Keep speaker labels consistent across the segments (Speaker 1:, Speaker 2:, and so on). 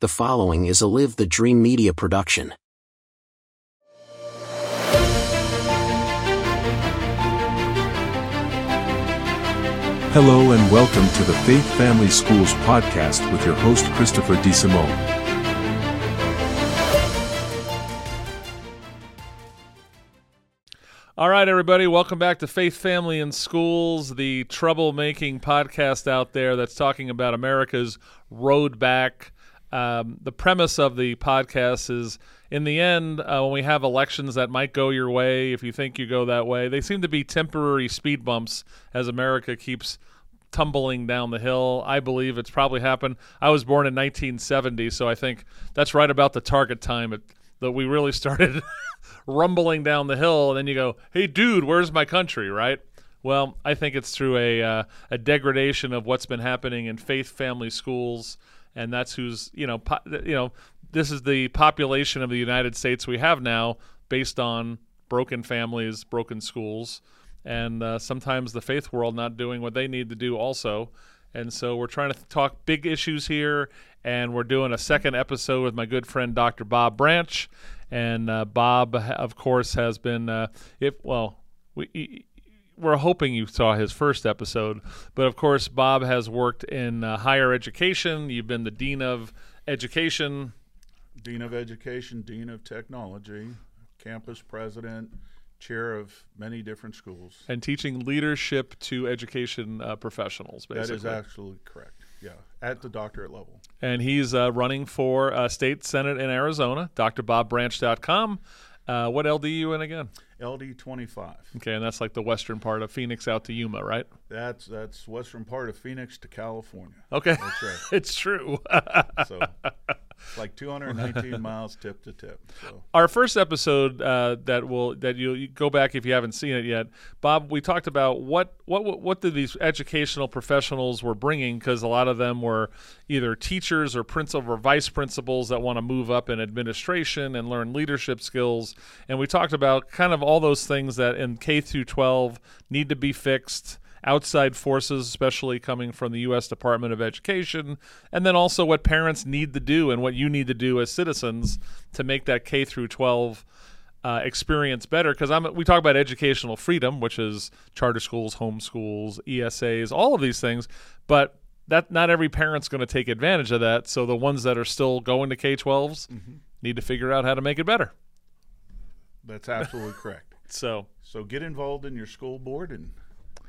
Speaker 1: The following is a Live the Dream Media production.
Speaker 2: Hello and welcome to the Faith Family Schools podcast with your host Christopher DeSimone.
Speaker 3: All right, everybody, welcome back to Faith, Family, and Schools, the troublemaking podcast out there that's talking about America's road back. Um, the premise of the podcast is in the end, uh, when we have elections that might go your way, if you think you go that way, they seem to be temporary speed bumps as America keeps tumbling down the hill. I believe it's probably happened. I was born in 1970, so I think that's right about the target time at, that we really started rumbling down the hill. And then you go, hey, dude, where's my country, right? Well, I think it's through a, uh, a degradation of what's been happening in faith family schools. And that's who's, you know, po- you know, this is the population of the United States we have now based on broken families, broken schools and uh, sometimes the faith world not doing what they need to do also. And so we're trying to talk big issues here, and we're doing a second episode with my good friend Dr. Bob Branch. And uh, Bob, of course, has been uh, if well, we. We're hoping you saw his first episode, but of course, Bob has worked in uh, higher education. You've been the dean of education,
Speaker 4: Dean of Education, Dean of Technology, campus president, chair of many different schools.
Speaker 3: and teaching leadership to education uh, professionals. Basically,
Speaker 4: That is absolutely correct. Yeah, at the doctorate level.
Speaker 3: and he's uh, running for uh, state senate in Arizona. DrBobBranch.com. Uh, what LD you in again?
Speaker 4: LD 25.
Speaker 3: Okay, and that's like the western part of Phoenix out to Yuma, right?
Speaker 4: That's that's western part of Phoenix to California.
Speaker 3: Okay,
Speaker 4: That's right.
Speaker 3: it's true.
Speaker 4: So like 219 miles tip to tip. So
Speaker 3: Our first episode uh, that will that you you go back if you haven't seen it yet, Bob. We talked about what what what- what did these educational professionals were bringing because a lot of them were either teachers or principal or vice principals that want to move up in administration and learn leadership skills. And we talked about kind of all those things that in K through 12 need to be fixed outside forces, especially coming from the U.S. Department of Education, and then also what parents need to do and what you need to do as citizens to make that K through 12 uh, experience better. Because I'm we talk about educational freedom, which is charter schools, homeschools, ESAs, all of these things, but that not every parent's going to take advantage of that. So the ones that are still going to K 12s need to figure out how to make it better.
Speaker 4: that's absolutely correct.
Speaker 3: So
Speaker 4: So get involved in your school board and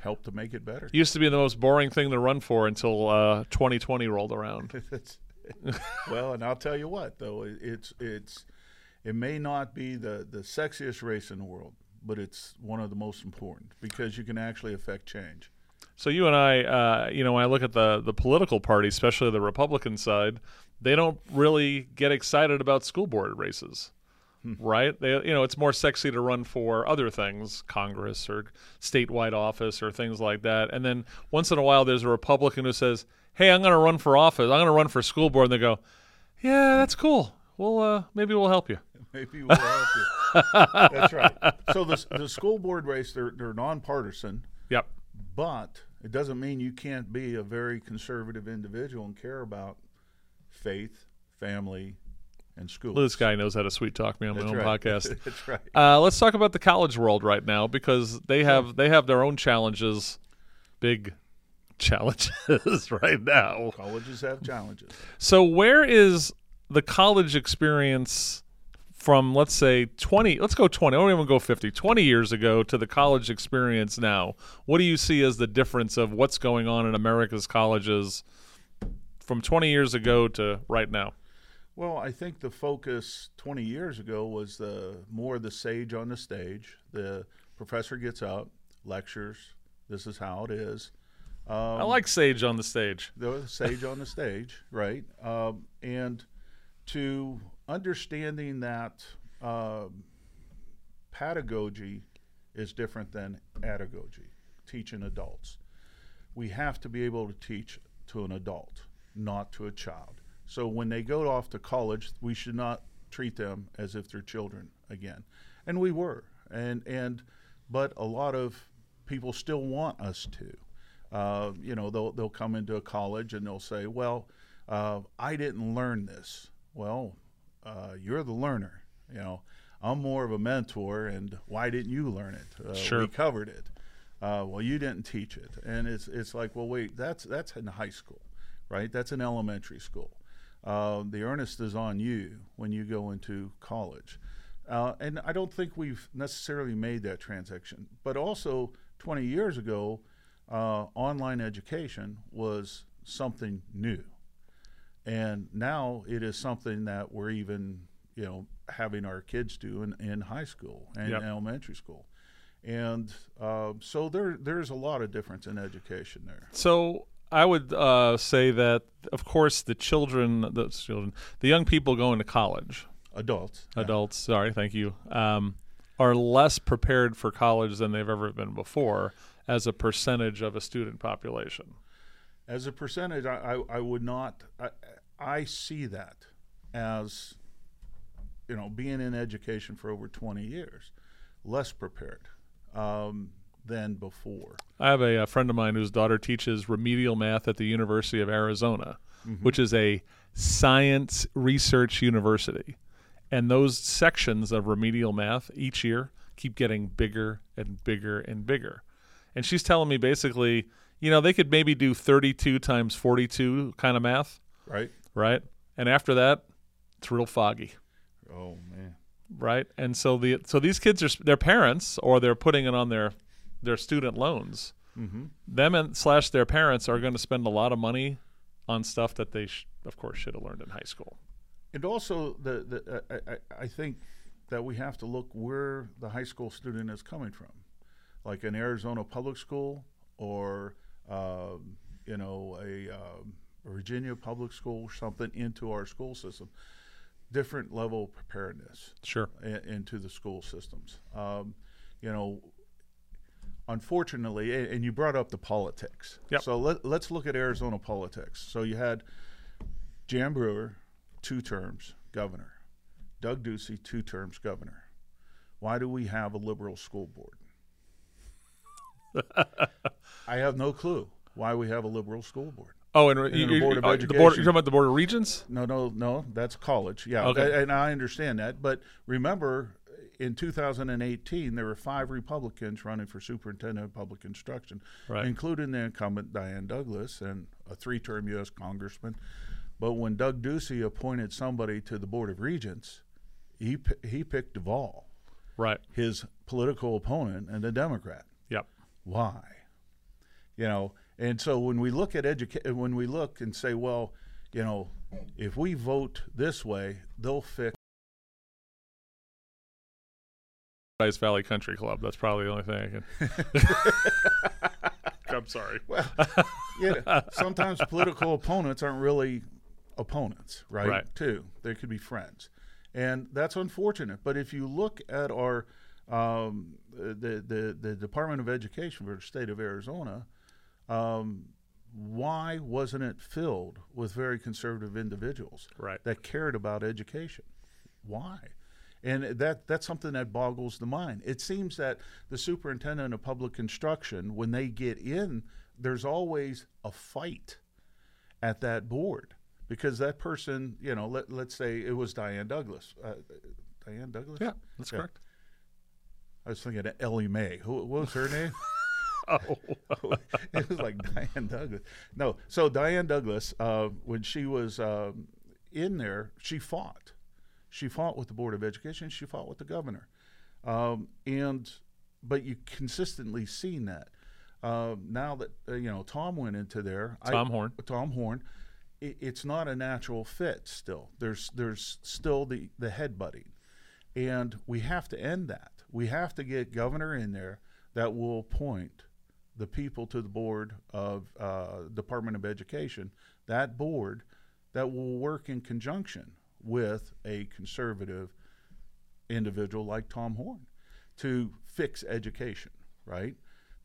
Speaker 4: help to make it better.
Speaker 3: used to be the most boring thing to run for until uh, 2020 rolled around.
Speaker 4: Well, and I'll tell you what, though, it- it's it's it may not be the the sexiest race in the world, but it's one of the most important because you can actually affect change.
Speaker 3: So you and I, uh, you know, when I look at the the political party, especially the Republican side, they don't really get excited about school board races, right? They, you know, it's more sexy to run for other things, Congress or statewide office or things like that. And then once in a while, there's a Republican who says, "Hey, I'm going to run for office. I'm going to run for school board." And they go, "Yeah, that's cool. Well, uh, maybe we'll help you."
Speaker 4: Maybe we'll help you. That's right. So the the school board race they're they're nonpartisan,
Speaker 3: Yep.
Speaker 4: but it doesn't mean you can't be a very conservative individual and care about faith, family, and schools.
Speaker 3: This guy knows how to sweet talk me on my
Speaker 4: That's
Speaker 3: own
Speaker 4: right.
Speaker 3: podcast.
Speaker 4: That's right.
Speaker 3: Uh, let's talk about the college world right now because they have they have their own challenges, big challenges right now.
Speaker 4: Colleges have challenges.
Speaker 3: So where is the college experience from let's say 20 let's go 20 I don't even go 50 20 years ago to the college experience now what do you see as the difference of what's going on in America's colleges from 20 years ago to right now
Speaker 4: Well, I think the focus 20 years ago was the more the sage on the stage. The professor gets up, lectures. This is how it is.
Speaker 3: I like Sage on the stage
Speaker 4: The sage on the stage, right? Um, and to understanding that um, pedagogy is different than andragogy, teaching adults. We have to be able to teach to an adult, not to a child. So when they go off to college, we should not treat them as if they're children again. And we were. And and but a lot of people still want us to. Uh, you know, they'll they'll come into a college and they'll say, "Well, uh, I didn't learn this. Well, uh, you're the learner. You know, I'm more of a mentor, and why didn't you learn it? Uh,
Speaker 3: Sure.
Speaker 4: We covered it. Uh, well, you didn't teach it, and it's it's like, well, wait, that's that's in high school, right? That's in elementary school. Uh, the earnest is on you when you go into college. Uh, and I don't think we've necessarily made that transition. But also, 20 years ago, uh, online education was something new. And now it is something that we're even, you know, having our kids do in, in high school and
Speaker 3: Yep.
Speaker 4: elementary school. And uh, so there, there's a lot of difference in education there.
Speaker 3: So I would uh, say that, of course, the children, the children, the young people going to college,
Speaker 4: Adults. yeah.
Speaker 3: adults, sorry, thank you, um, are less prepared for college than they've ever been before as a percentage of a student population.
Speaker 4: As a percentage, I, I, I would not. I, I see that as, you know, being in education for over 20 years, less prepared um, than before.
Speaker 3: I have a, a friend of mine whose daughter teaches remedial math at the University of Arizona, mm-hmm. which is a science research university. And those sections of remedial math each year keep getting bigger and bigger and bigger. And she's telling me basically, you know, they could maybe do 32 times 42 kind of math,
Speaker 4: Right?
Speaker 3: right? And after that, it's real foggy
Speaker 4: Oh man.
Speaker 3: right? And so the so these kids are their parents or they're putting it on their their student loans.
Speaker 4: Mm-hmm.
Speaker 3: Them and slash their parents are going to spend a lot of money on stuff that they sh- of course should have learned in high school.
Speaker 4: And also, the, the I, I, I think that we have to look where the high school student is coming from, like an Arizona public school or um, you know a um, Virginia public school or something into our school system. Different level of preparedness
Speaker 3: Sure.
Speaker 4: i- into the school systems. Um, you know, unfortunately, and you brought up the politics.
Speaker 3: Yep.
Speaker 4: So let, let's look at Arizona politics. So you had Jan Brewer, two terms, governor. Doug Ducey, two terms, governor. Why do we have a liberal school board? I have no clue why we have a liberal school board.
Speaker 3: Oh, and,
Speaker 4: the
Speaker 3: you, you-
Speaker 4: Board of
Speaker 3: uh, the board.
Speaker 4: Education.
Speaker 3: You're talking about the board of regents.
Speaker 4: No, no, no. That's college. Yeah,
Speaker 3: Okay.
Speaker 4: That- and I understand that. But remember, in 2018, there were five Republicans running for superintendent of public instruction,
Speaker 3: Right.
Speaker 4: including the incumbent Diane Douglas and a three-term U.S. congressman. But when Doug Ducey appointed somebody to the board of regents, he he picked DuVal,
Speaker 3: Right.
Speaker 4: his political opponent and a Democrat
Speaker 3: Yep.
Speaker 4: why you know and so when we look at education when we look and say well you know if we vote this way they'll fix
Speaker 3: Paradise Valley Country Club. That's probably the only thing I can. I'm sorry.
Speaker 4: well you know, sometimes political opponents aren't really opponents right?
Speaker 3: Right.
Speaker 4: too they could be friends and that's unfortunate but if you look at our um, the, the the Department of Education for the state of Arizona um, why wasn't it filled with very conservative individuals
Speaker 3: Right.
Speaker 4: that cared about education? Why? And that that's something that boggles the mind. It seems that the superintendent of public instruction, when they get in, there's always a fight at that board because that person, you know, let, let's say it was Diane Douglas. Uh, Diane Douglas?
Speaker 3: Yeah, that's
Speaker 4: Yeah.
Speaker 3: correct.
Speaker 4: I was thinking of Ellie Mae. Who, what was her name?
Speaker 3: Oh,
Speaker 4: it was like Diane Douglas. No, so Diane Douglas, uh, when she was um, in there, she fought. She fought with the Board of Education. She fought with the governor, um, and but you consistently seen that. Um, now that uh, you know Tom went into there, I-
Speaker 3: Tom Horne.
Speaker 4: Tom Horne, it, it's not a natural fit. Still, there's there's still the the headbutting, and we have to end that. We have to get governor in there that will appoint the people to the board of uh, Department of Education. That board that will work in conjunction with a conservative individual like Tom Horne to fix education, right?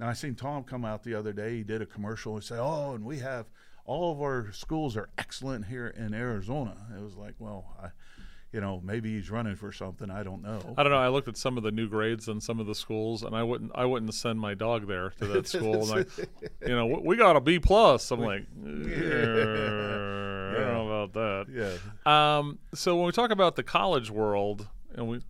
Speaker 4: Now I seen Tom come out the other day. He did a commercial and say, "Oh, and we have all of our schools are excellent here in Arizona." It was like, well, I, you know, maybe he's running for something. I don't know.
Speaker 3: I don't know. I looked at some of the new grades in some of the schools, and I wouldn't. I wouldn't send my dog there to that school. and I, you know, we got a B plus. I'm like, "Uh, don't
Speaker 4: Yeah.
Speaker 3: Um, so when we talk about the college world, and we,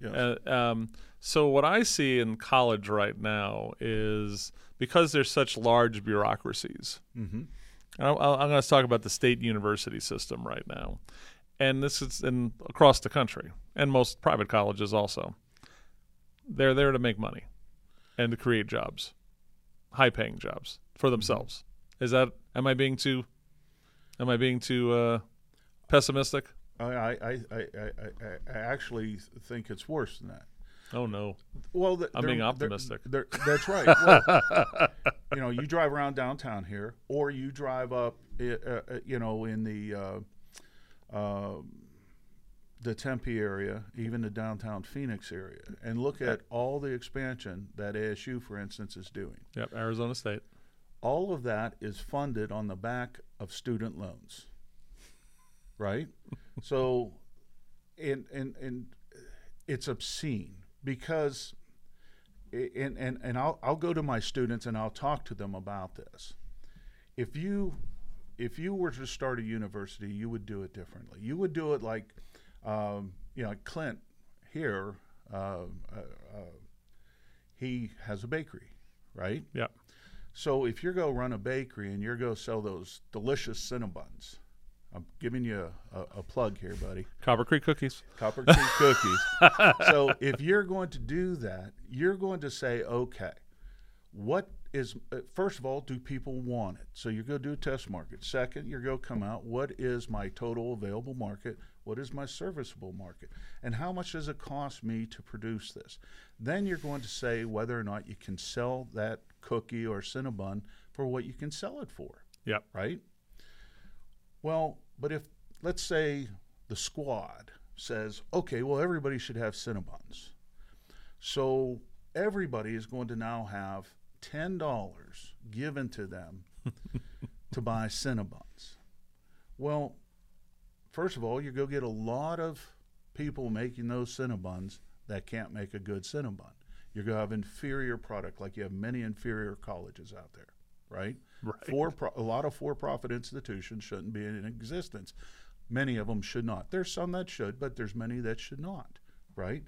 Speaker 4: Yes.
Speaker 3: uh, um, so what I see in college right now is because there's such large bureaucracies.
Speaker 4: Mhm.
Speaker 3: And I'm, I'm going to talk about the state university system right now, and this is in across the country, and most private colleges also. They're there to make money, and to create jobs, high-paying jobs for themselves. Is that? Am I being too? Am I being too uh, pessimistic?
Speaker 4: I, I, I, I, actually think it's worse than that.
Speaker 3: Oh no.
Speaker 4: Well, th-
Speaker 3: I'm
Speaker 4: they're-
Speaker 3: being
Speaker 4: they're-
Speaker 3: optimistic.
Speaker 4: they're- that's right. Well, you know, you drive around downtown here, or you drive up, uh, uh, you know, in the uh, uh, the Tempe area, even the downtown Phoenix area, and look at all the expansion that ASU, for instance, is doing.
Speaker 3: Yep. Arizona State.
Speaker 4: All of that is funded on the back of student loans, right? so, and and and it's obscene because, and and and I'll I'll go to my students and I'll talk to them about this. If you if you were to start a university, you would do it differently. You would do it like, um, you know, Clint here. Uh, uh, uh, he has a bakery, right?
Speaker 3: Yeah.
Speaker 4: So if you're go run a bakery and you're go sell those delicious Cinnabons, I'm giving you a, a, a plug here, buddy.
Speaker 3: Copper Creek cookies.
Speaker 4: Copper Creek cookies. So if you're going to do that, you're going to say, okay, what is uh, first of all, do people want it? So you go do a test market. Second, you go come out. What is my total available market? What is my serviceable market? And how much does it cost me to produce this? Then you're going to say whether or not you can sell that cookie or Cinnabon for what you can sell it for
Speaker 3: Yep.
Speaker 4: right? Well, but if let's say the squad says, okay, well everybody should have Cinnabons, so everybody is going to now have ten dollars given to them to buy Cinnabons. Well, first of all, you go get a lot of people making those Cinnabons that can't make a good Cinnabon. You're going to have inferior product, like you have many inferior colleges out there, right?
Speaker 3: Right.
Speaker 4: For pro- a lot of for-profit institutions shouldn't be in existence. Many of them should not. There's some that should, but there's many that should not, right?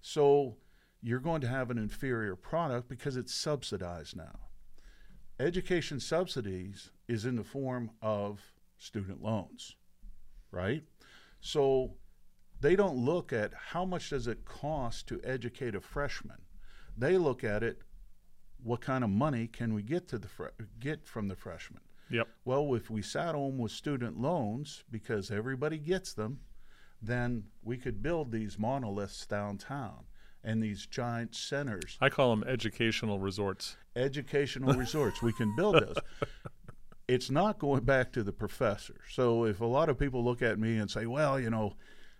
Speaker 4: So you're going to have an inferior product because it's subsidized now. Education subsidies is in the form of student loans, right? So they don't look at how much does it cost to educate a freshman. They look at it what kind of money can we get to the fre- get from the freshman?
Speaker 3: Yep.
Speaker 4: Well, if we sat home with student loans because everybody gets them, then we could build these monoliths downtown and these giant centers,
Speaker 3: I call them educational resorts.
Speaker 4: educational resorts. We can build those. It's not going back to the professor. So if a lot of people look at me and say, "Well, you know,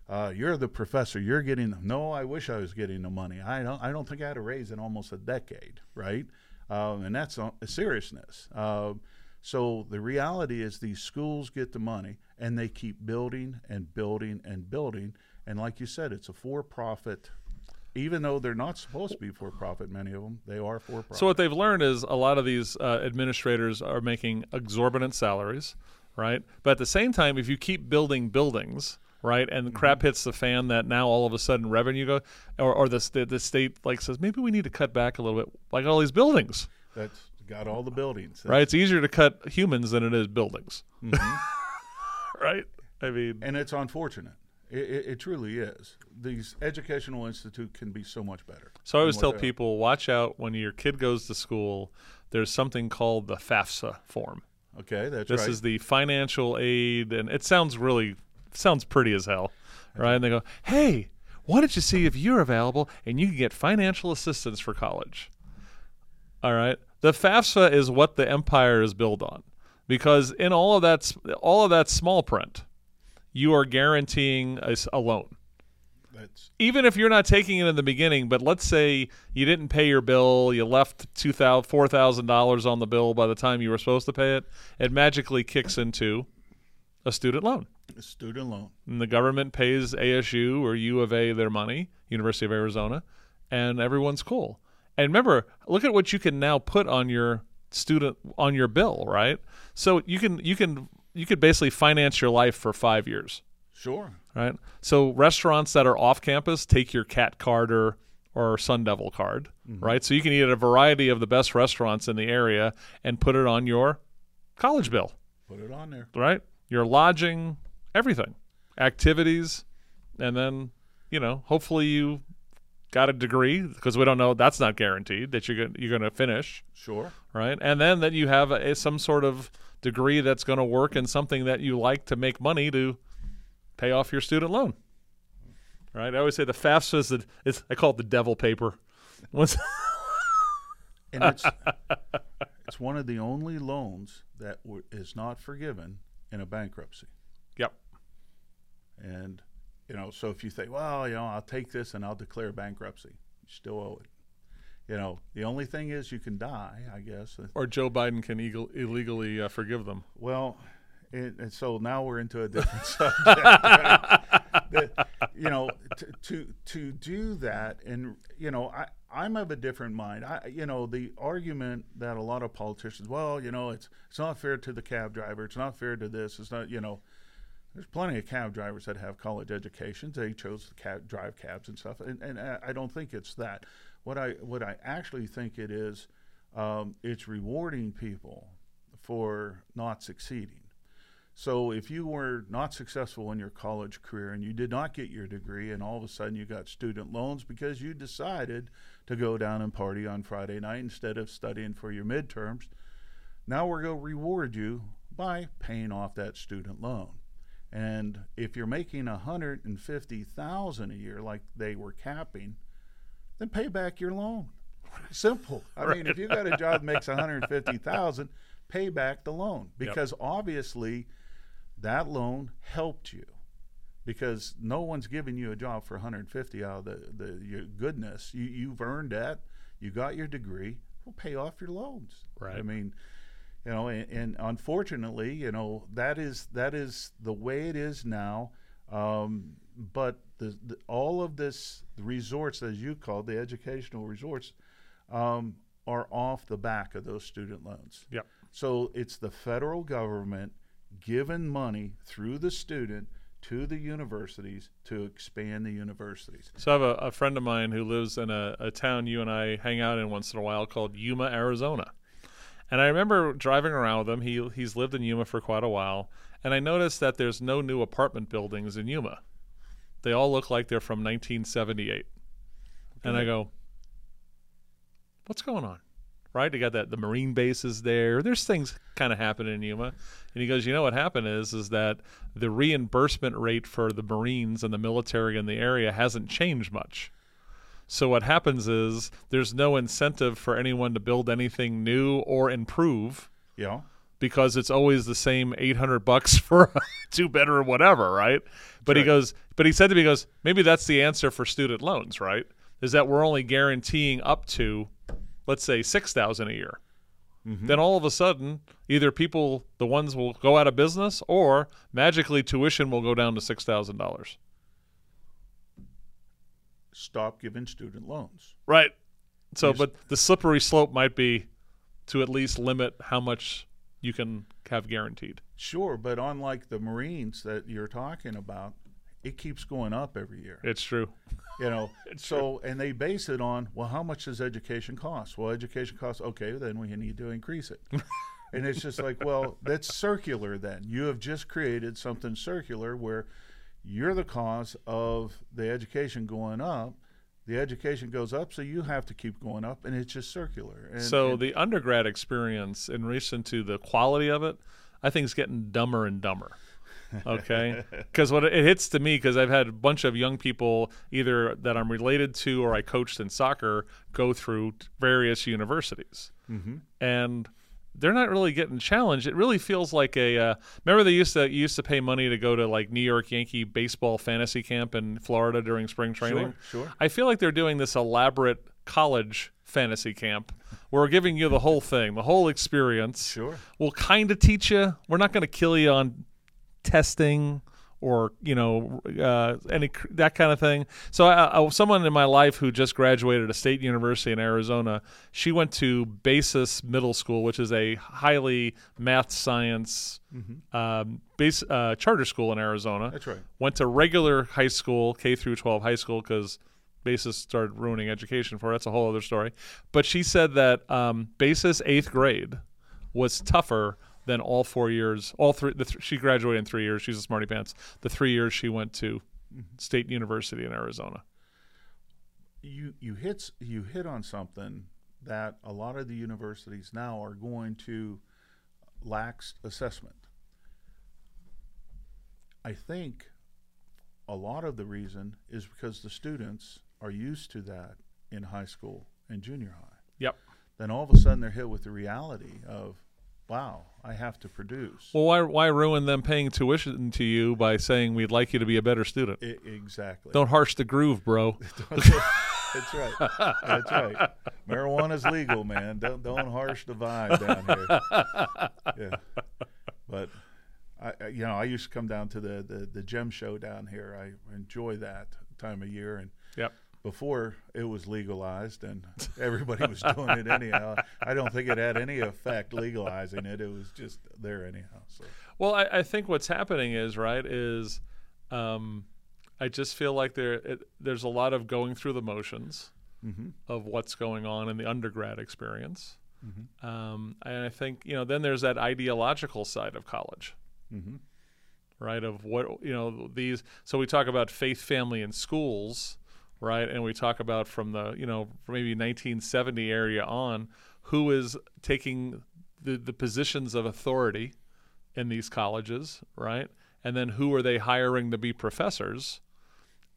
Speaker 4: uh, you're the professor. You're getting no. I wish I was getting the money. I don't. I don't think I had a raise in almost a decade, right? Um, and that's a seriousness. Um, so the reality is, these schools get the money and they keep building and building and building. And like you said, it's a for-profit. Even though they're not supposed to be for-profit, many of them they are for-profit.
Speaker 3: So what they've learned is a lot of these uh, administrators are making exorbitant salaries, right? But at the same time, if you keep building buildings, right, and
Speaker 4: Mm-hmm.
Speaker 3: crap hits the fan, that now all of a sudden revenue go, or, or the, st- the state like says maybe we need to cut back a little bit, like all these buildings,
Speaker 4: That's got all the buildings.
Speaker 3: right? It's easier to cut humans than it is buildings, right? I mean,
Speaker 4: and it's unfortunate. It, it, it truly is. These educational institute can be so much better.
Speaker 3: So I always tell
Speaker 4: what they are.
Speaker 3: people, watch out when your kid goes to school. There's something called the FAFSA form.
Speaker 4: Okay, that's
Speaker 3: This
Speaker 4: right.
Speaker 3: is the financial aid, and it sounds really sounds pretty as hell, right? And they go, "Hey, why don't you see if you're available and you can get financial assistance for college?" All right, the FAFSA is what the empire is built on, because in all of that, all of that small print, you are guaranteeing a loan
Speaker 4: that's
Speaker 3: even if you're not taking it in the beginning, but let's say you didn't pay your bill, you left two thousand, four thousand dollars on the bill by the time you were supposed to pay it, it magically kicks into a student loan,
Speaker 4: a student loan.
Speaker 3: and the government pays ASU or U of A their money, University of Arizona, and everyone's cool. And remember, look at what you can now put on your student on your bill, right? So you can you can you could basically finance your life for five years,
Speaker 4: Sure.
Speaker 3: right? So restaurants that are off campus take your Cat card or or Sun Devil card, mm-hmm. right? So you can eat at a variety of the best restaurants in the area and put it on your college bill,
Speaker 4: Put it on there.
Speaker 3: right? Your lodging, everything, activities, and then you know, hopefully you got a degree because we don't know that's not guaranteed that you're gonna, you're going to finish,
Speaker 4: Sure.
Speaker 3: right? And then that you have a, some sort of degree that's going to work in something that you like to make money to pay off your student loan. Right? I always say the FAFSA is the it's, I call it the devil paper. Once
Speaker 4: And it's it's one of the only loans that w- is not forgiven in a bankruptcy. And you know, so if you think, well, you know, I'll take this and I'll declare bankruptcy, you still owe it. You know, the only thing is you can die, I guess.
Speaker 3: Or Joe Biden can eagle, illegally uh, forgive them.
Speaker 4: Well, and, and so now we're into a different subject. right? That, you know, to, to to do that, and you know, I I'm of a different mind. I you know the argument that a lot of politicians, well, you know, it's it's not fair to the cab driver. It's not fair to this. It's not you know. There's plenty of cab drivers that have college educations. They chose to cab, drive cabs and stuff, and, and I I don't think it's that. What I what I actually think it is, um, it's rewarding people for not succeeding. So if you were not successful in your college career and you did not get your degree, and all of a sudden you got student loans because you decided to go down and party on Friday night instead of studying for your midterms, now we're going to reward you by paying off that student loan. And if you're making a hundred and fifty thousand a year, like they were capping, then pay back your loan. Simple. I mean, if you got a job that makes one hundred fifty thousand, pay back the loan. Because obviously that loan helped you. Because no one's giving you a job for 150 out of the, the your goodness. You, you've earned that. You got your degree. Well pay off your loans.
Speaker 3: Right.
Speaker 4: I mean you know and, and unfortunately you know that is that is the way it is now um, but the, the, all of this resorts as you call the educational resorts um, are off the back of those student loans
Speaker 3: Yep.
Speaker 4: so it's the federal government giving money through the student to the universities to expand the universities.
Speaker 3: So I have a, a friend of mine who lives in a, a town you and I hang out in once in a while called Yuma, Arizona. And I remember driving around with him. He he's lived in Yuma for quite a while, and I noticed that there's no new apartment buildings in Yuma. They all look like they're from 1978. And I go, "What's going on?" Right? They got that the Marine bases there. There's things kind of happening in Yuma. And he goes, "You know what happened is is that the reimbursement rate for the Marines and the military in the area hasn't changed much." So what happens is there's no incentive for anyone to build anything new or improve
Speaker 4: know?
Speaker 3: because it's always the same 800 bucks for a two bedroom whatever, right? But he goes, but he said to me, he goes, maybe that's the answer for student loans, right? Is that we're only guaranteeing up to, let's say, 6,000 a year. Mm-hmm. Then all of a sudden, either people, the ones will go out of business, or magically tuition will go down to six thousand dollars.
Speaker 4: Stop giving student loans.
Speaker 3: Right. So, but the slippery slope might be to at least limit how much you can have guaranteed.
Speaker 4: Sure, but unlike the Marines that you're talking about, it keeps going up every year.
Speaker 3: It's true.
Speaker 4: You know, so and they base it on well, how much does education cost? Well, education costs okay, then we need to increase it. and it's just like, well, that's circular. Then you have just created something circular where you're the cause of the education going up. The education goes up, so you have to keep going up, and it's just circular. And,
Speaker 3: so
Speaker 4: and-
Speaker 3: the undergrad experience, in relation to the quality of it, I think is getting dumber and dumber. Okay, because what it hits to me, because I've had a bunch of young people either that I'm related to or I coached in soccer go through various universities,
Speaker 4: Mm-hmm.
Speaker 3: and they're not really getting challenged. It really feels like a. Uh, remember they used to you used to pay money to go to like New York Yankee baseball fantasy camp in Florida during spring training.
Speaker 4: Sure, sure.
Speaker 3: I feel like they're doing this elaborate college fantasy camp. where We're giving you the whole thing, the whole experience.
Speaker 4: Sure.
Speaker 3: We'll kind of teach you. We're not going to kill you on testing or you know uh, any that kind of thing. So I, I, someone in my life who just graduated a state university in Arizona, she went to Basis Middle School, which is a highly math science um, base uh, charter school in Arizona.
Speaker 4: That's right.
Speaker 3: Went to regular high school, K through 12 high school, because Basis started ruining education for her. That's a whole other story. But she said that um, Basis eighth grade was tougher than all four years. All three. The th- she graduated in three years. She's a smarty pants. The three years she went to mm-hmm. State University in Arizona.
Speaker 4: you you hit you hit on something that a lot of the universities now are going to lax assessment. I think a lot of the reason is because the students are used to that in high school and junior high.
Speaker 3: Yep.
Speaker 4: Then all of a sudden they're hit with the reality of, wow, I have to produce.
Speaker 3: Well, why why ruin them paying tuition to you by saying we'd like you to be a better student?
Speaker 4: I- exactly.
Speaker 3: Don't harsh the groove, bro.
Speaker 4: That's right. That's right. Marijuana's legal, man. Don't don't harsh the vibe down here. Yeah. But I, you know, I used to come down to the, the the gem show down here. I enjoy that time of year, and
Speaker 3: Yep.
Speaker 4: Before it was legalized and everybody was doing it anyhow. I don't think it had any effect legalizing it. It was just there anyhow. So
Speaker 3: Well, I, I think what's happening is right is, um, I just feel like there it, there's a lot of going through the motions of what's going on in the undergrad experience, um, and I think you know then there's that ideological side of college, right? Of what you know these. So we talk about faith, family, and schools, right? And we talk about from the you know maybe 1970 area on who is taking the the positions of authority in these colleges, right? And then who are they hiring to be professors?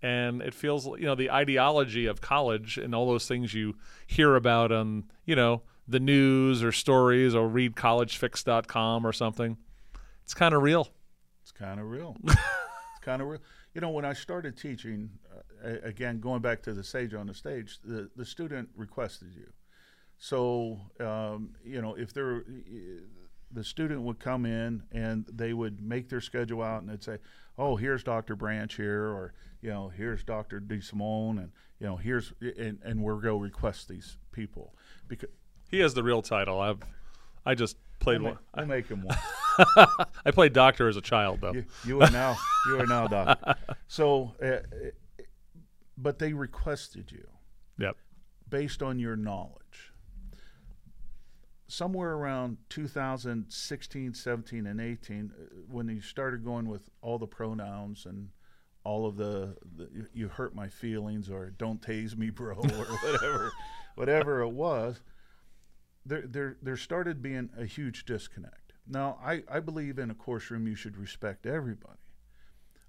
Speaker 3: And it feels, you know, the ideology of college and all those things you hear about on, you know, the news or stories or read collegefix.com or something. It's kind of real.
Speaker 4: It's kind of real. it's kind of real. You know, when I started teaching, uh, again, going back to the sage on the stage, the, the student requested you. So, um, you know, if they're, the student would come in and they would make their schedule out and they'd say, oh, here's Dr. Branch here, or, you know, here's Dr. DeSimone, and, you know, here's, and, and we're going to request these people. Because,
Speaker 3: He has the real title. I've, I just played one.
Speaker 4: we'll make him one.
Speaker 3: I played doctor as a child, though.
Speaker 4: you, you are now you are now doctor. So, uh, but they requested you
Speaker 3: Yep.
Speaker 4: based on your knowledge. Somewhere around 2016, 17, and 18, uh, when you started going with all the pronouns and all of the, the you- you hurt my feelings or don't tase me, bro, or whatever, whatever it was, there, there, there started being a huge disconnect. Now, I, I believe in a course room you should respect everybody.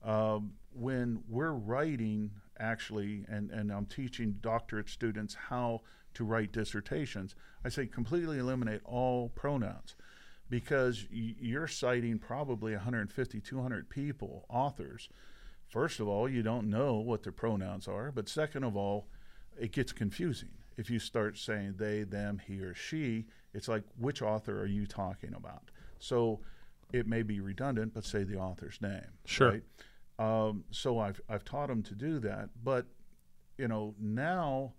Speaker 4: Um, when we're writing, actually, and, and I'm teaching doctorate students how to write dissertations, I say completely eliminate all pronouns because you're citing probably 150, 200 people, authors. First of all, you don't know what their pronouns are, but second of all, it gets confusing. If you start saying they, them, he, or she, it's like which author are you talking about? So it may be redundant, but say the author's name.
Speaker 3: Sure.
Speaker 4: Right? Um, so I've I've taught them to do that, but you know now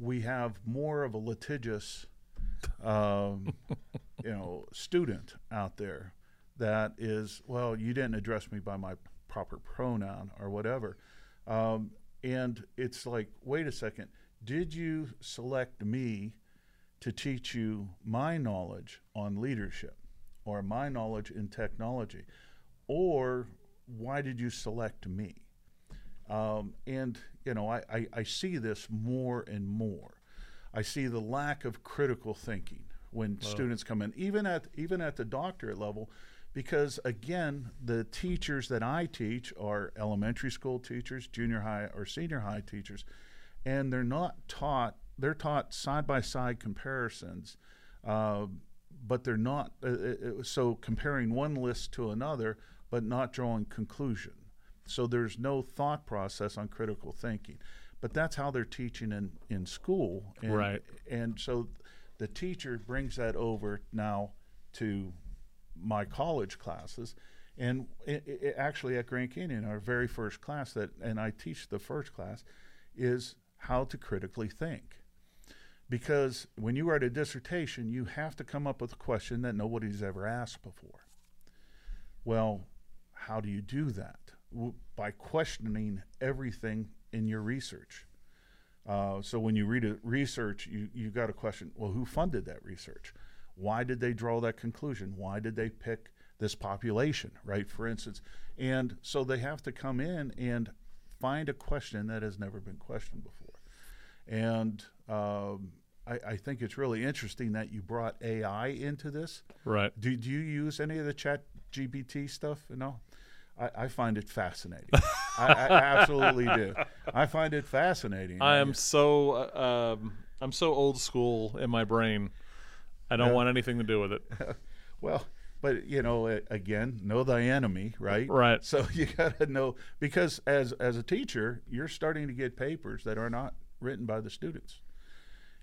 Speaker 4: we have more of a litigious, um, you know, student out there that is well, you didn't address me by my proper pronoun or whatever, um, and it's like, wait a second, did you select me to teach you my knowledge on leadership or my knowledge in technology, or why did you select me? Um, and you know, I, I, I see this more and more. I see the lack of critical thinking when students come in, even at even at the doctorate level, because again, the teachers that I teach are elementary school teachers, junior high or senior high teachers, and they're not taught. They're taught side by side comparisons, uh, but they're not. Uh, uh, so comparing one list to another, but not drawing conclusion. So there's no thought process on critical thinking. But that's how they're teaching in, in school. And,
Speaker 3: Right.
Speaker 4: And so the teacher brings that over now to my college classes. And i i actually, at Grand Canyon, our very first class that, and I teach the first class, is how to critically think. Because when you write a dissertation, you have to come up with a question that nobody's ever asked before. Well, how do you do that? W- by questioning everything in your research. Uh, so when you read a research, you you got to question, well, who funded that research? Why did they draw that conclusion? Why did they pick this population, right? For instance, and so they have to come in and find a question that has never been questioned before. And um, I, I think it's really interesting that you brought AI into this.
Speaker 3: Right.
Speaker 4: Do, do you use any of the chat GPT stuff? No? I, I find it fascinating. I, I absolutely do. I find it fascinating.
Speaker 3: I am so uh, um, I'm so old school in my brain. I don't
Speaker 4: Yeah.
Speaker 3: want anything to do with it.
Speaker 4: Well, but you know, again, know thy enemy, right?
Speaker 3: Right.
Speaker 4: So you got to know because as as a teacher, you're starting to get papers that are not written by the students,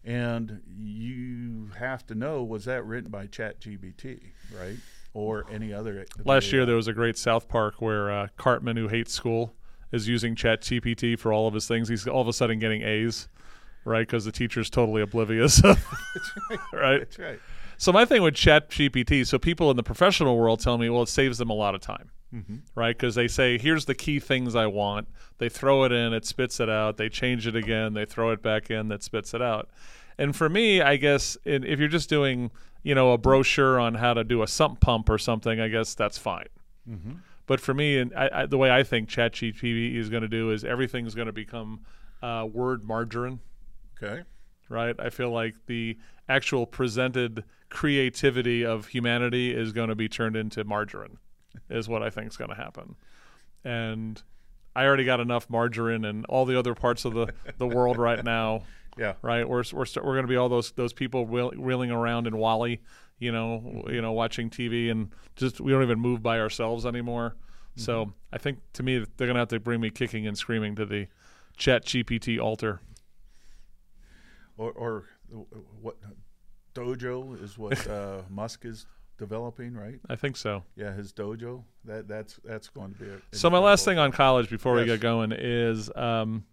Speaker 4: and you have to know was that written by ChatGPT, right, or any other.
Speaker 3: Last year there was a great South Park where uh, Cartman, who hates school, is using ChatGPT for all of his things. He's all of a sudden getting A's, right? Because the teacher's totally oblivious. right.
Speaker 4: That's right.
Speaker 3: So my thing with ChatGPT, so people in the professional world tell me, well, it saves them a lot of time, mm-hmm. right? Because they say, here's the key things I want. They throw it in, it spits it out. They change it again, they throw it back in, that spits it out. And for me, I guess in, if you're just doing, you know, a brochure on how to do a sump pump or something, I guess that's fine. But for me, and I, I, the way I think ChatGPT is going to do is everything's going to become uh, word margarine
Speaker 4: Okay.
Speaker 3: right? I feel like the actual presented creativity of humanity is going to be turned into margarine, is what I think is going to happen. And I already got enough margarine and all the other parts of the, the world right now,
Speaker 4: Yeah.
Speaker 3: right? We're we're, we're going to be all those those people wheel, wheeling around in WALL-E, you know, you know, watching TV and just we don't even move by ourselves anymore. So I think to me they're going to have to bring me kicking and screaming to the Chat GPT altar.
Speaker 4: Or or what dojo is what uh, Musk is developing, right?
Speaker 3: I think so.
Speaker 4: Yeah, his dojo. That that's that's going to be. A,
Speaker 3: So my last thing on college before we get going is, um,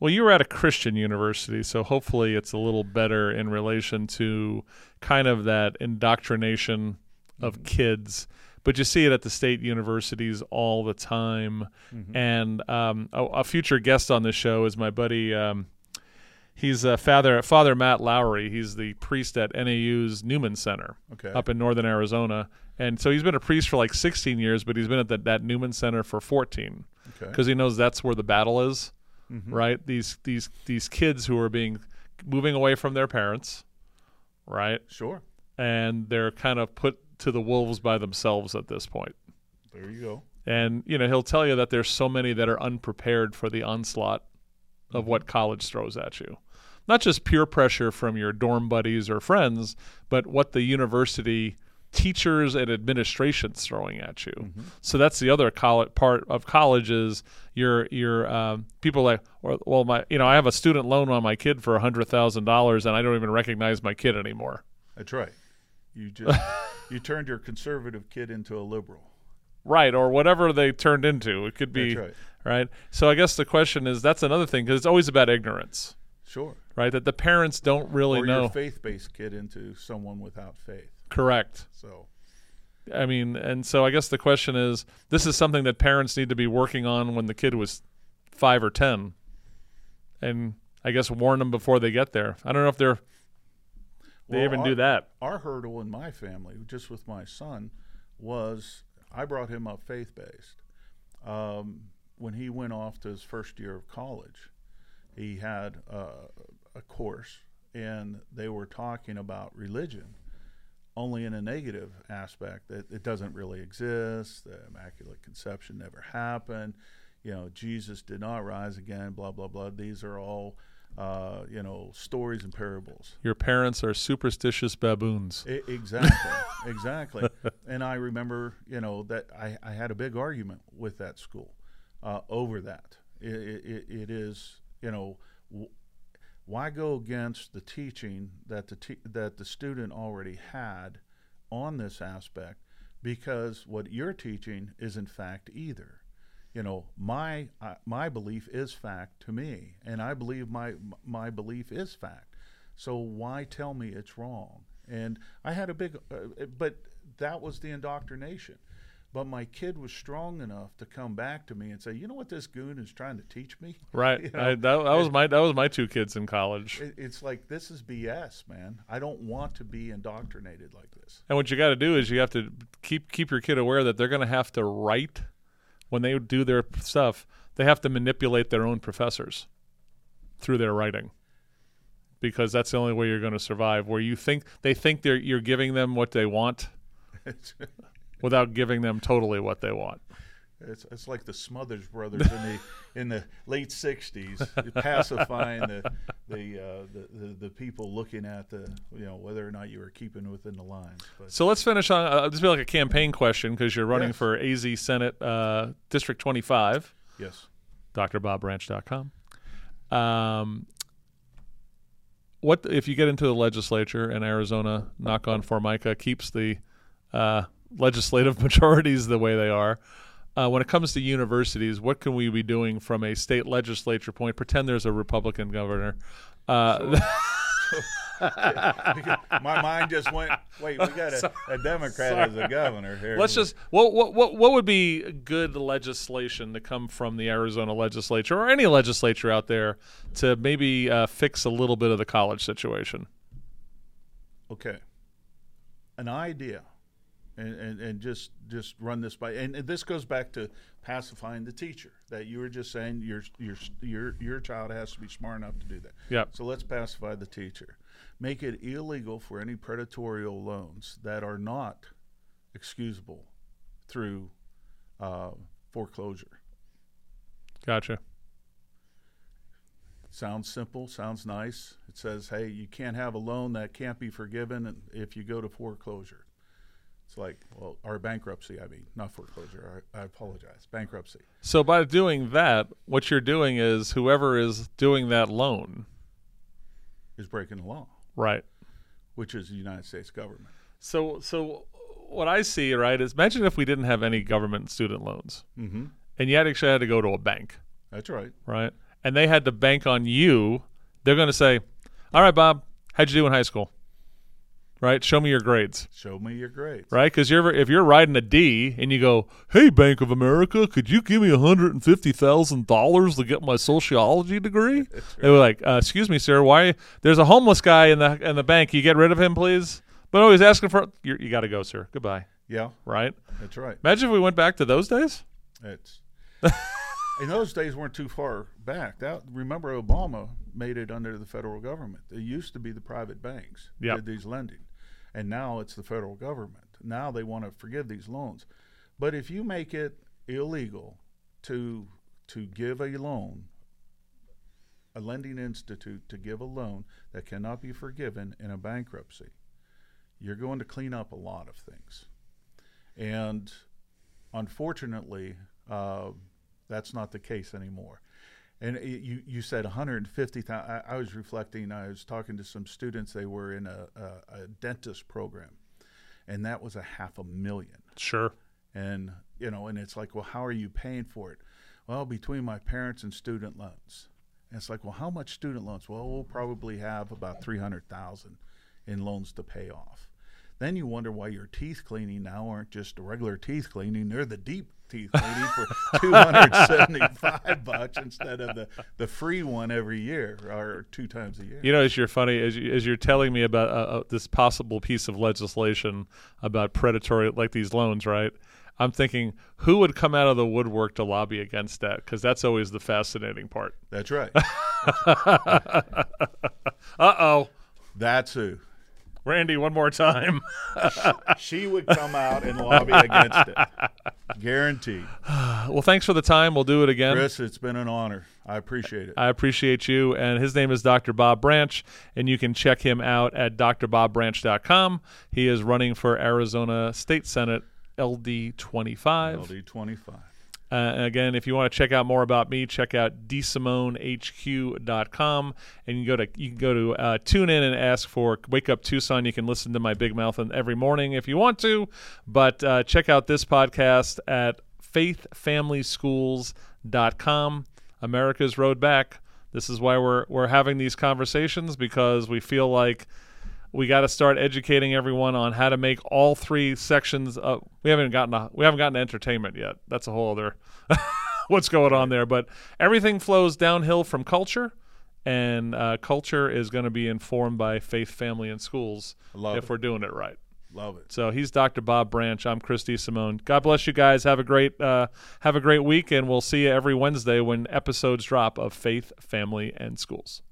Speaker 3: well, you were at a Christian university, so hopefully it's a little better in relation to kind of that indoctrination of
Speaker 4: Mm-hmm.
Speaker 3: kids. But you see it at the state universities all the time.
Speaker 4: Mm-hmm.
Speaker 3: And um, a, a future guest on this show is my buddy. Um, he's uh, Father Father Matt Lowry. He's the priest at NAU's Newman Center
Speaker 4: Okay.
Speaker 3: up in northern Arizona. And so he's been a priest for like 16 years, but he's been at that, that Newman Center for 14
Speaker 4: Okay.
Speaker 3: because he knows that's where the battle is,
Speaker 4: Mhm.
Speaker 3: right? These these these kids who are being moving away from their parents, right?
Speaker 4: Sure.
Speaker 3: And they're kind of put to the wolves by themselves at this point.
Speaker 4: There you go.
Speaker 3: And you know, he'll tell you that there's so many that are unprepared for the onslaught of what college throws at you. Not just peer pressure from your dorm buddies or friends, but what the university teachers and administration's throwing at you. So that's the other part of college is your your um, people like well my you know I have a student loan on my kid for a hundred thousand dollars and I don't even recognize my kid anymore.
Speaker 4: That's right. You just you turned your conservative kid into a liberal.
Speaker 3: Right, or whatever they turned into. It could be
Speaker 4: That's right.
Speaker 3: right? So I guess the question is that's another thing because it's always about ignorance,
Speaker 4: Sure.
Speaker 3: right? That the parents don't really
Speaker 4: or
Speaker 3: know.
Speaker 4: your faith-based kid into someone without faith.
Speaker 3: Correct.
Speaker 4: So
Speaker 3: I mean, and so I guess the question is this is something that parents need to be working on when the kid was five or 10. And I guess warn them before they get there. I don't know if they're, they
Speaker 4: Well,
Speaker 3: even
Speaker 4: our-
Speaker 3: do that.
Speaker 4: Our hurdle in my family, just with my son, was I brought him up faith-based. Um, when he went off to his first year of college, he had uh, a course, and they were talking about religion, only in a negative aspect that it doesn't really exist. The Immaculate Conception never happened. You know, Jesus did not rise again. Blah blah blah. These are all, uh, you know, stories and parables.
Speaker 3: Your parents are superstitious baboons.
Speaker 4: I- exactly, exactly. And I remember, you know, that I, I had a big argument with that school uh, over that. It, it, it is, you know, w- why go against the teaching that the te- that the student already had on this aspect because what you're teaching isn't fact either. You know, my uh, my belief is fact to me, and I believe my my belief is fact. So why tell me it's wrong? And I had a big, uh, but that was the indoctrination. But my kid was strong enough to come back to me and say, "You know what this goon is trying to teach me?"
Speaker 3: Right.
Speaker 4: You know,
Speaker 3: I, that, that was my that was my two kids in college.
Speaker 4: it- it's like this is BS, man. I don't want to be indoctrinated like this.
Speaker 3: And what you got to do is you have to keep keep your kid aware that they're going to have to write when they do their stuff. They have to manipulate their own professors through their writing because that's the only way you're going to survive. Where you think they think they're you're giving them what they want without giving them totally what they want.
Speaker 4: it's, it's like the Smothers Brothers in the in the late '60s, pacifying the the, uh, the the the people looking at the you know whether or not you were keeping within the lines. But
Speaker 3: So let's finish on uh, this be like a campaign question because you're running
Speaker 4: Yes.
Speaker 3: for AZ Senate uh, District 25.
Speaker 4: yes,
Speaker 3: drbobbranch.com. Um, what if you get into the legislature and Arizona, knock on Formica, keeps the uh, legislative majorities the way they are? Uh, when it comes to universities, what can we be doing from a state legislature point? Pretend there's a Republican governor. Uh,
Speaker 4: my mind just went. Wait, we got a, a Democrat as a governor here.
Speaker 3: Let's just what what what what would be good legislation to come from the Arizona legislature or any legislature out there to maybe uh, fix a little bit of the college situation?
Speaker 4: okay. An idea, and, and, and just just run this by, and, and this goes back to pacifying the teacher that you were just saying your your your your child has to be smart enough to do that.
Speaker 3: Yep.
Speaker 4: So let's pacify the teacher. Make it illegal for any predatory loans that are not excusable through uh, foreclosure.
Speaker 3: Gotcha.
Speaker 4: Sounds simple, sounds nice. It says, hey, you can't have a loan that can't be forgiven if you go to foreclosure. It's like, well, our bankruptcy, I mean, not foreclosure. I, I apologize. Bankruptcy.
Speaker 3: So by doing that, what you're doing is whoever is doing that loan,
Speaker 4: is breaking the law,
Speaker 3: right?
Speaker 4: which is the United States government.
Speaker 3: So so what I see, right, is imagine if we didn't have any government student loans,
Speaker 4: Mm-hmm.
Speaker 3: and you actually had to go to a bank,
Speaker 4: That's right.
Speaker 3: right? And they had to bank on you. They're going to say, "All right, Bob, how'd you do in high school?" Right? Show me your grades.
Speaker 4: Show me your grades.
Speaker 3: right? Because you're if you're riding a D and you go, "Hey, Bank of America, could you give me hundred and fifty thousand dollars to get my sociology degree?" They were like, uh, "Excuse me, sir, why? There's a homeless guy in the in the bank. You get rid of him, please." But oh, he's asking for you're, you got to go, sir. Goodbye.
Speaker 4: Yeah,
Speaker 3: Right?
Speaker 4: that's right.
Speaker 3: Imagine if we went back to those days.
Speaker 4: It's and those days weren't too far back. That remember Obama made it under the federal government. It used to be the private banks
Speaker 3: Yep.
Speaker 4: did these lending, and now it's the federal government. Now they want to forgive these loans, but if you make it illegal to to give a loan, a lending institute to give a loan that cannot be forgiven in a bankruptcy, you're going to clean up a lot of things, and unfortunately, uh, that's not the case anymore. And it, you, you said 150,000. I, I was reflecting, I was talking to some students, they were in a, a, a dentist program, and that was a half a million.
Speaker 3: Sure.
Speaker 4: And, you know, and it's like, well, how are you paying for it? Well, between my parents and student loans. And it's like, well, how much student loans? Well, we'll probably have about 300,000 in loans to pay off. Then you wonder why your teeth cleaning now aren't just a regular teeth cleaning; they're the deep teeth cleaning for two hundred seventy-five bucks instead of the, the free one every year or two times a year.
Speaker 3: You know, as you're funny, as, you, as you're telling me about uh, uh, this possible piece of legislation about predatory, like these loans, right? I'm thinking, who would come out of the woodwork to lobby against that? Because that's always the fascinating part.
Speaker 4: That's right.
Speaker 3: Uh oh.
Speaker 4: That's who.
Speaker 3: Randi, one more time.
Speaker 4: She would come out and lobby against it. Guaranteed.
Speaker 3: well, thanks for the time. We'll do it again.
Speaker 4: Chris, it's been an honor. I appreciate it.
Speaker 3: I appreciate you. And his name is Dr. Bob Branch, and you can check him out at drbobbranch.com. He is running for Arizona State Senate LD 25.
Speaker 4: LD 25.
Speaker 3: Uh, again, if you want to check out more about me, check out desimonehq.com, and you can go to you can go to uh, tune in and ask for Wake Up Tucson. You can listen to my big mouth every morning if you want to, but uh, check out this podcast at faithfamilyschools.com. America's Road Back. This is why we're we're having these conversations because we feel like we got to start educating everyone on how to make all three sections. Of, we haven't gotten a, we haven't gotten entertainment yet. That's a whole other what's going on there. But everything flows downhill from culture, and uh, culture is going to be informed by faith, family, and schools
Speaker 4: Love
Speaker 3: if
Speaker 4: it.
Speaker 3: we're doing it right.
Speaker 4: Love it.
Speaker 3: So he's Dr. Bob Branch. I'm Chris DeSimone. God bless you guys. Have a great uh, have a great week, and we'll see you every Wednesday when episodes drop of Faith, Family, and Schools.